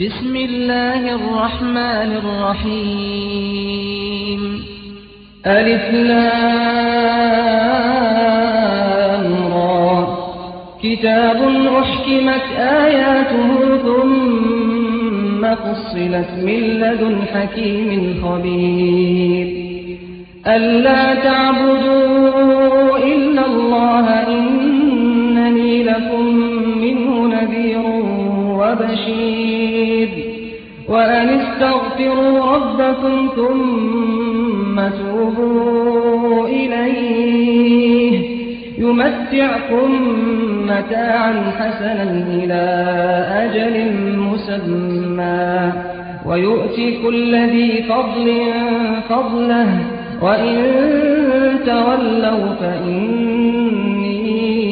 بسم الله الرحمن الرحيم. ألف لام را كتاب أحكمت آياته ثم فصلت من لدن حكيم خبير. ألا تعبدوا إلا الله إنني لكم منه نذير. وبشير. وأن استغفروا ربكم ثم توبوا إليه. يمتعكم متاعا حسنا إلى أجل مسمى. ويؤتي كل ذي فضل فضله. وإن تولوا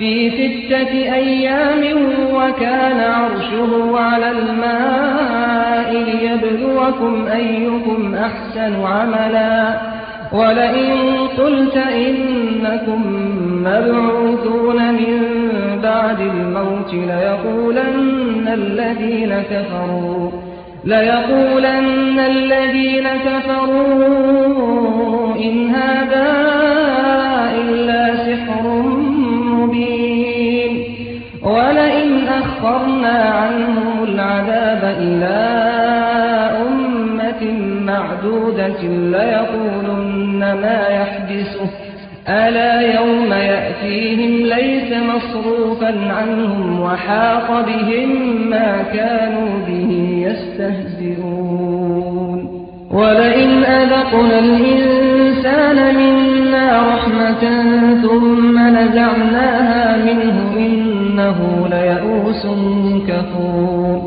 في ستة أيام وكان عرشه على الماء ليبلوكم أيكم أحسن عملا. ولئن قلت إنكم مبعوثون من بعد الموت ليقولن الذين كفروا ليقولن الذين كفروا إن هذا إلا ولئن أخرنا عنهم العذاب إلى أمة معدودة ليقولن ما يحدثه ألا يوم يأتيهم ليس مصروفا عنهم وحاق بهم ما كانوا به يستهزئون ولئن أذقنا الإنسان منا رحمة ثم نزعناها منه إنه ليئوس كفور.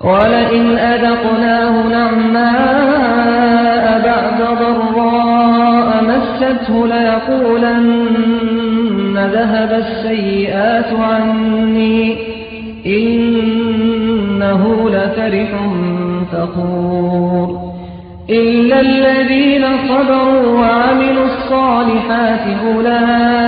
ولئن أذقناه نعماء بعد ضراء مسته ليقولن ذهب السيئات عني. إنه لفرح فخور. إلا الذين صبروا وعملوا الصالحات أولئك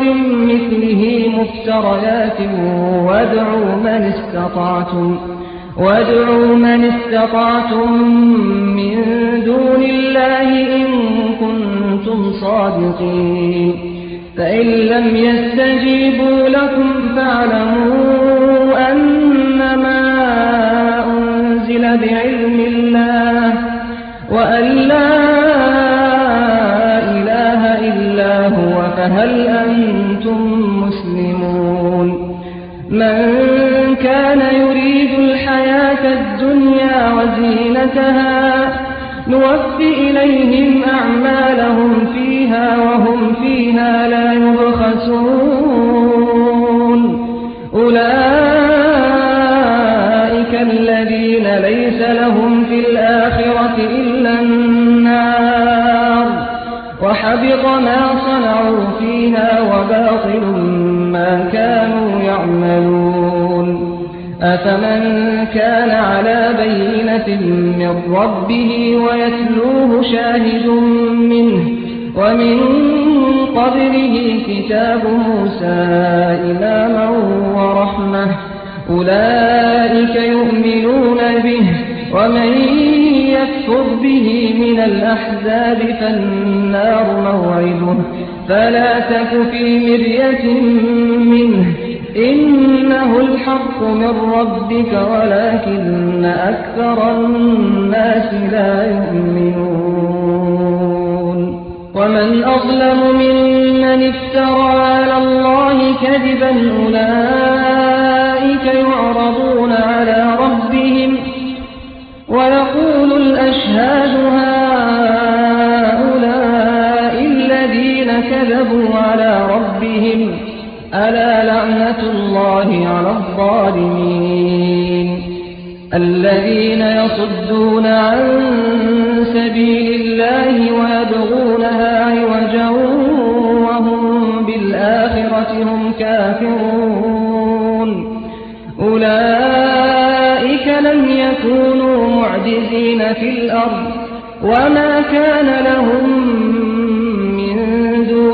سور مثله مفتريات وادعوا من استطعتم وادعوا من استطعتم من دون الله إن كنتم صادقين. فإن لم يستجيبوا لكم فاعلموا أنما أنزل بعلم الله وأن الأحزاب فالنار موعده. فلا تك في مرية منه. إنه الحق من ربك ولكن أكثر الناس لا يؤمنون. ومن أظلم ممن افترى على الله كذبا أولئك يعرضون على ربهم. ويقول الأشهاد هؤلاء كذبوا على ربهم ألا لعنة الله على الظالمين الذين يصدون عن سبيل الله ويبغونها عوجا وهم بالآخرة هم كافرون أولئك لم يكونوا معجزين في الأرض وما كان لهم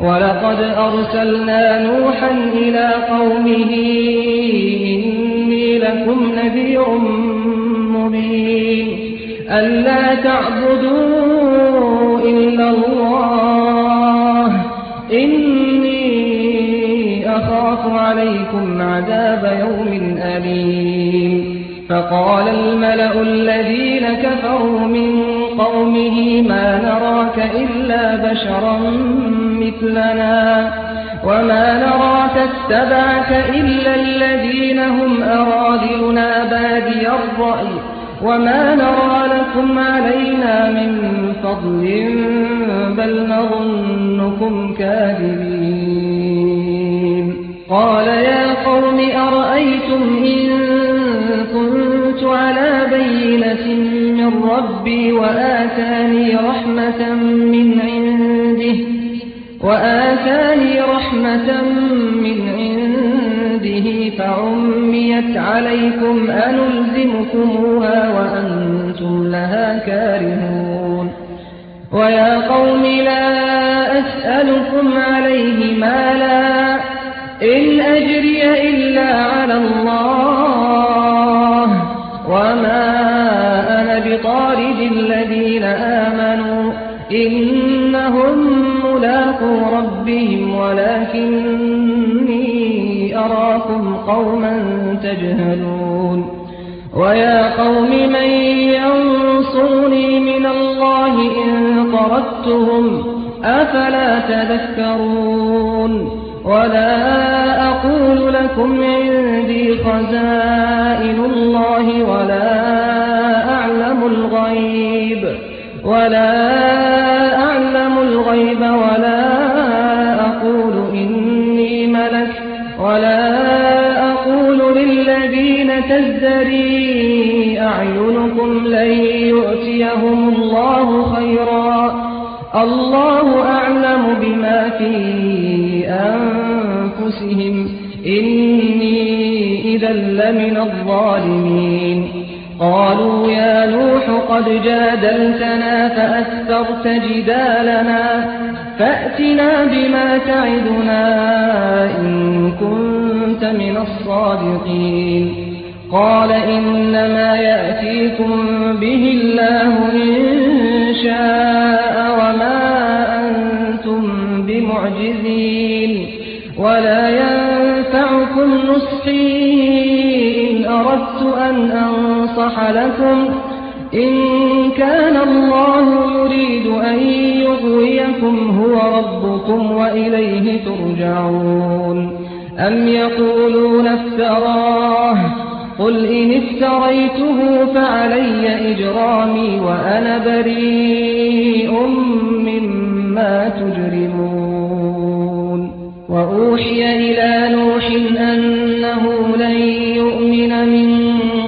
ولقد أرسلنا نوحا إلى قومه إني لكم نذير مبين. ألا تعبدوا إلا الله. إني أخاف عليكم عذاب يوم أليم. فقال الملأ الذين كفروا من قومه ما نراك إلا بشرا مثلنا وما نراك اتبعك إلا الذين هم أراذلنا بادي الرأي وما نرى لكم علينا من فضل بل نظنكم كاذبين. قال يا قوم أرأيتم إن كنت على بينة من ربي وآتاني رحمة من عنده وآتاني رحمة من عنده فعميت عليكم أنلزمكموها وأنتم لها كارهون. ويا قوم لا أسألكم عليه مالا إن أجري إلا على الله الذين آمنوا إنهم ملاقوا ربهم ولكني أراكم قوما تجهلون ويا قوم من ينصرني من الله إن طردتهم أفلا تذكرون ولا أقول لكم عندي خزائن الله ولا أعلم الغيب. ولا أعلم الغيب ولا أقول إني ملك. ولا أقول للذين تزدري أعينكم لن يؤتيهم الله خيرا. الله أعلم بما في أنفسهم. إني إذا لمن الظالمين. قالوا يا نوح قد جادلتنا فأكثرت جدالنا. فأتنا بما تعدنا إن كنت من الصادقين. قال إنما يأتيكم به الله إن شاء وما أنتم بمعجزين. ولا ينفعكم نصحي إن أردت أن أنصح لكم. إن كان الله يريد أن يغويكم هو ربكم وإليه ترجعون. أم يقولون افتراه؟ قل إن افتريته فعلي إجرامي وأنا بريء مما تجرمون. وأوحي إلى نوح أنه لن يؤمن من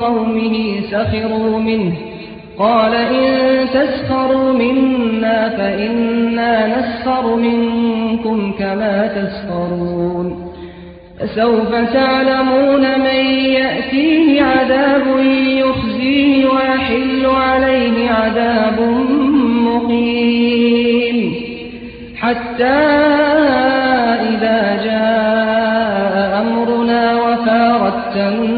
قومه سخروا منه قال إن تسخروا منا فإنا نسخر منكم كما تسخرون فسوف تعلمون من يأتيه عذاب يخزيه ويحل عليه عذاب مقيم حتى إذا جاء أمرنا وفارت نحمل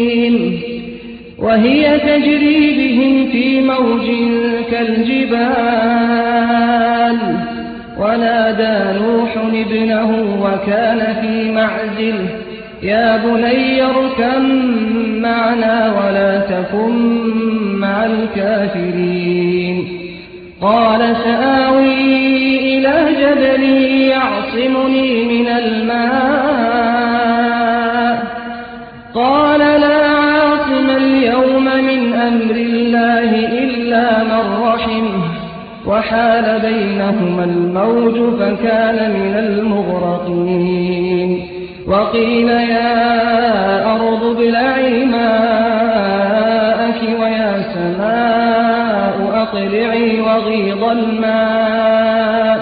وهي تجري بهم في موج كالجبال ونادى نوح ابنه وكان في معزل يا بني اركم معنا ولا تكن مع الكافرين قال سآوي إلى جبل يعصمني من الماء الله إلا من رحمه وحال بينهما الموج فكان من المغرقين. وقيل يا أرض ابلعي ماءك ويا سماء أقلعي وغيض الماء.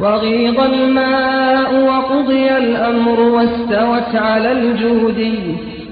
وغيض الماء وقضي الأمر واستوت على الجودي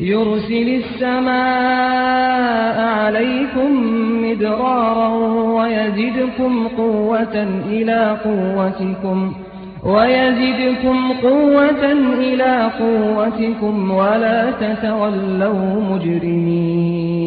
يرسل السماء عليكم مدرارا ويزدكم قوة إلى قوتكم ويزدكم قوة إلى قوتكم ولا تتولوا مجرمين.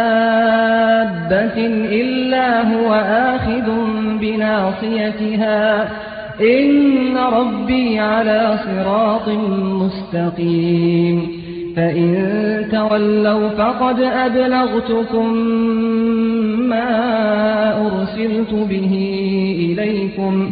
دابة إلا هو آخذ بناصيتها إن ربي على صراط مستقيم فإن تولوا فقد أبلغتكم ما أرسلت به إليكم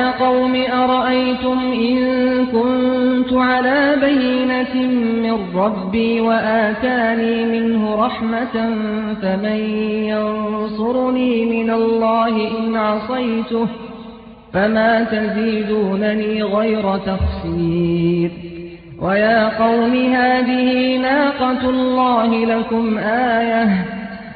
من ربي وآتاني منه رحمة فمن ينصرني من الله إن عصيته فما تزيدونني غير تخسير ويا قوم هذه ناقة الله لكم آية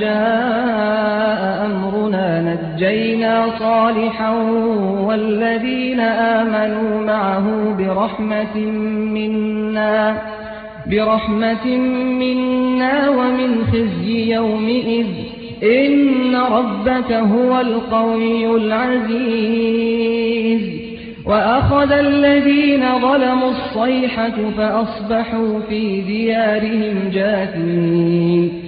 جاء أمرنا نجينا صالحا والذين آمنوا معه برحمة منا برحمة منا ومن خزي يومئذ إن ربك هو القوي العزيز وأخذ الذين ظلموا الصيحة فأصبحوا في ديارهم جاثمين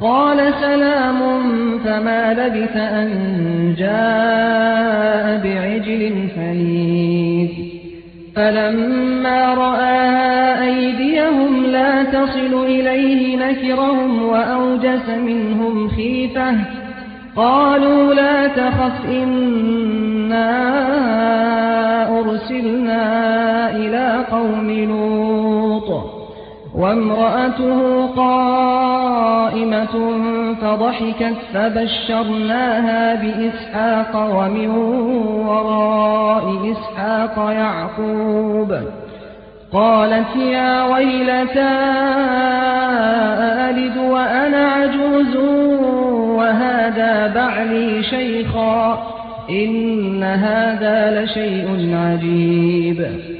قال سلام فما لبث أن جاء بعجل فنيد فلما رأى أيديهم لا تصل إليه نكرهم وأوجس منهم خيفة. قالوا لا تخف إنا أرسلنا إلى قوم لوط. وامرأته قائمة فضحكت فبشرناها بإسحاق ومن وراء إسحاق يعقوب. قالت يا ويلتى ألد وأنا عجوز؟ وهذا بعلي شيخا إن هذا لشيء عجيب.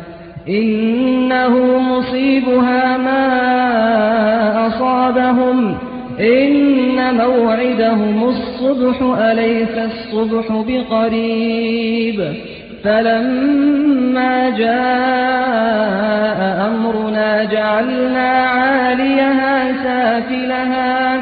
إنه مصيبها ما أصابهم. إن موعدهم الصبح أليس الصبح بقريب؟ فلما جاء أمرنا جعلنا عاليها سافلها.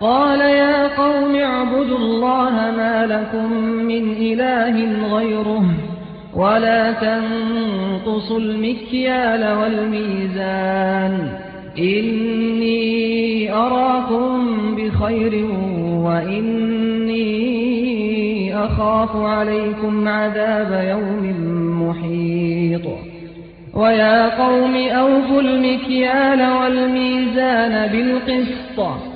قال يا قوم اعبدوا الله ما لكم من إله غيره ولا تنقصوا المكيال والميزان إني أراكم بخير وإني أخاف عليكم عذاب يوم محيط. ويا قوم أوفوا المكيال والميزان بالقسط.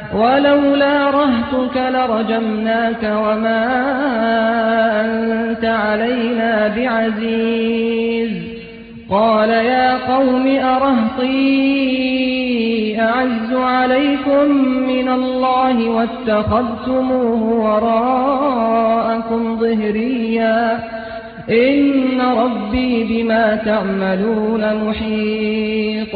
ولولا رهتك لرجمناك وما أنت علينا بعزيز. قال يا قوم أرهطي أعز عليكم من الله واتخذتموه وراءكم ظهريا. إن ربي بما تعملون محيط.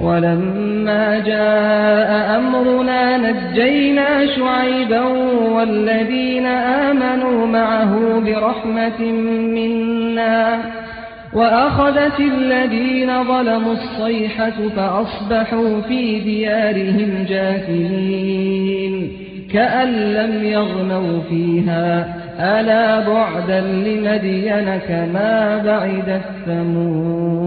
ولما جاء أمرنا نجينا شعيبا والذين آمنوا معه برحمة منا وأخذت الذين ظلموا الصيحة فأصبحوا في ديارهم جاثمين كأن لم يغنوا فيها. ألا بعدا لمدين كما بعد الثمود.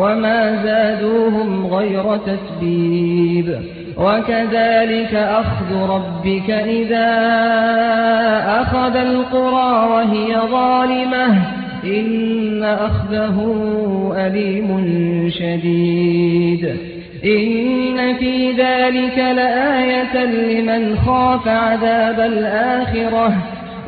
وما زادوهم غير تتبيب وكذلك أخذ ربك إذا أخذ القرى وهي ظالمة. إن أخذه أليم شديد. إن في ذلك لآية لمن خاف عذاب الآخرة.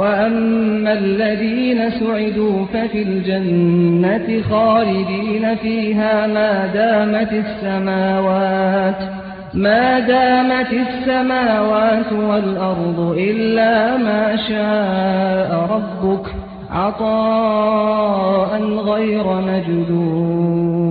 وأما الذين سعدوا ففي الجنة خالدين فيها ما دامت السماوات ما دامت السماوات والأرض إلا ما شاء ربك عطاء غير مجدود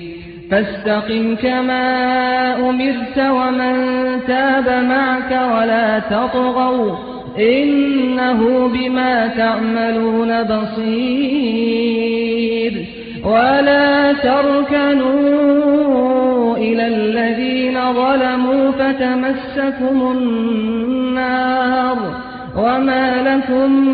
فاستقم كما أمرت ومن تاب معك ولا تطغوا إنه بما تعملون بصير ولا تركنوا إلى الذين ظلموا فتمسكم النار وما لكم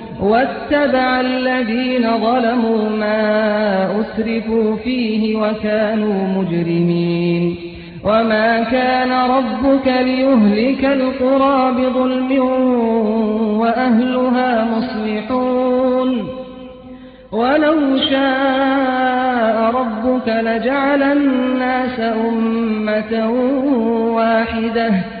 واتبع الذين ظلموا ما أسرفوا فيه وكانوا مجرمين. وما كان ربك ليهلك القرى بظلم وأهلها مصلحون. ولو شاء ربك لجعل الناس أمة واحدة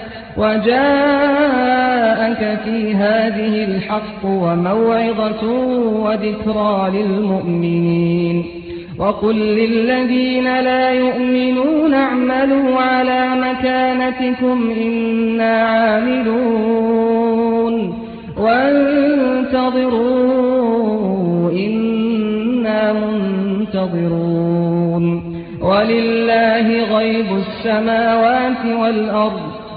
وجاءك في هذه الحق وموعظة وذكرى للمؤمنين. وقل للذين لا يؤمنون اعملوا على مكانتكم إنا عاملون. وانتظروا إنا منتظرون. ولله غيب السماوات والأرض.